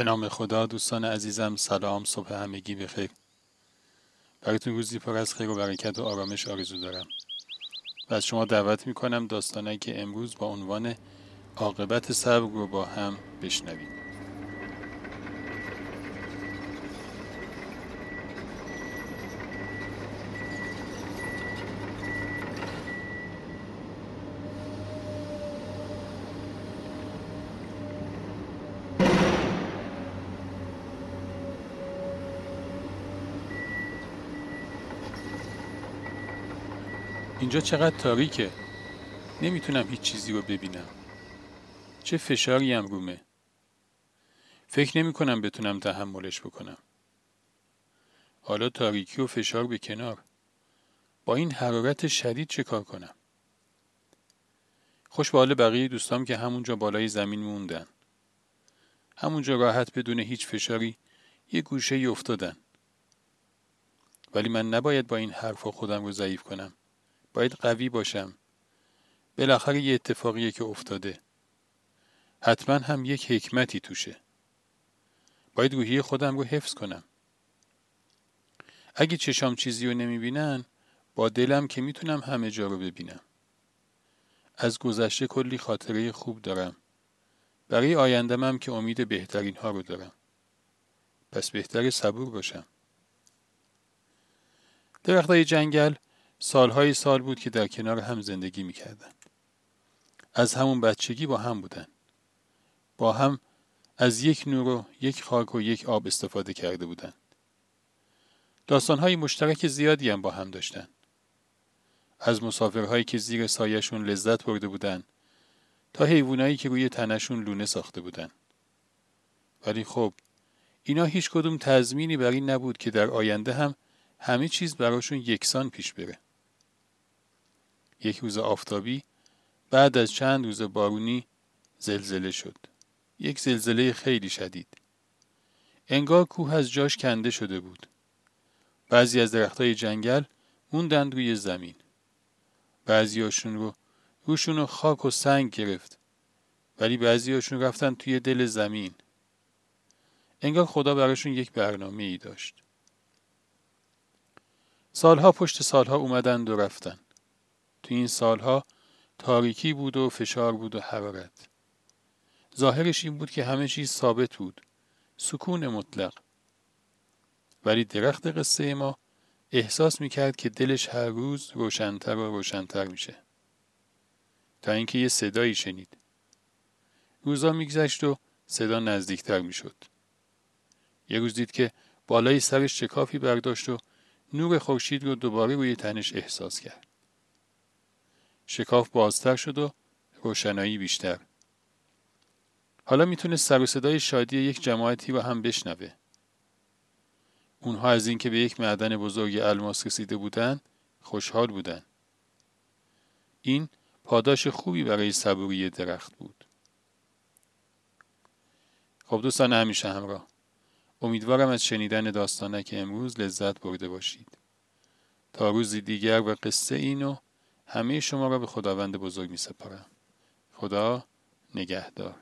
به نام خدا دوستان عزیزم سلام صبح همگی بخیر براتون روزی پر از خیر و برکت و آرامش آرزو دارم. و از شما دعوت می‌کنم داستانه که امروز با عنوان عاقبت صبر رو با هم بشنویم. اینجا چقدر تاریکه. نمی‌تونم هیچ چیزی رو ببینم. چه فشاری هم رومه. فکر نمی کنم بتونم تحملش بکنم. حالا تاریکی و فشار به کنار. با این حرارت شدید چه کار کنم؟ خوش به بقیه دوستام که همونجا بالای زمین موندن. همونجا راحت بدون هیچ فشاری یه گوشه ای افتادن. ولی من نباید با این حرفا خودم رو ضعیف کنم. باید قوی باشم. بالاخره یه اتفاقیه که افتاده. حتما هم یک حکمتی توشه. باید روحی خودم رو حفظ کنم. اگه چشام چیزی رو نمی‌بینن با دلم که می‌تونم همه جا رو ببینم. از گذشته کلی خاطره خوب دارم. برای آیندم هم که امید بهترین ها رو دارم. پس بهتر صبور باشم. درختای جنگل سالهای سال بود که در کنار هم زندگی می‌کردن. از همون بچگی با هم بودن. با هم از یک نور و یک خاک و یک آب استفاده کرده بودند. داستانهای مشترک زیادی هم با هم داشتن. از مسافرهایی که زیر سایشون لذت برده بودن تا حیوانایی که روی تنشون لونه ساخته بودن. ولی خب اینا هیچ کدوم تضمینی بر این نبود که در آینده هم همه چیز براشون یکسان پیش بره. یک روز آفتابی بعد از چند روز بارونی زلزله شد. یک زلزله خیلی شدید. انگار کوه از جاش کنده شده بود. بعضی از درختای جنگل موندند روی زمین. بعضیاشون رو روشون رو خاک و سنگ گرفت. ولی بعضیاشون رفتن توی دل زمین. انگار خدا براشون یک برنامه ای داشت. سالها پشت سالها اومدند و رفتن. تو این سالها تاریکی بود و فشار بود و حرارت. ظاهرش این بود که همه چیز ثابت بود. سکون مطلق. ولی درخت قصه ما احساس می‌کرد که دلش هر روز روشنتر و روشنتر میشه. تا اینکه یه صدایی شنید. روزا میگذشت و صدا نزدیکتر می‌شد. یه روز دید که بالای سرش شکافی برداشت و نور خورشید رو دوباره روی تنش احساس کرد. شکاف بازتر شد و روشنایی بیشتر. حالا می‌تونه سر و صدای شادی یک جماعتی رو هم بشنوه. اونها از اینکه به یک معدن بزرگ الماس رسیده بودن خوشحال بودن. این پاداش خوبی برای صبوری درخت بود. خب دوستان همیشه همراه. امیدوارم از شنیدن داستانک امروز لذت برده باشید. تا روزی دیگر و قصه اینو همه شما را به خداوند بزرگ می سپارم. خدا نگهدار.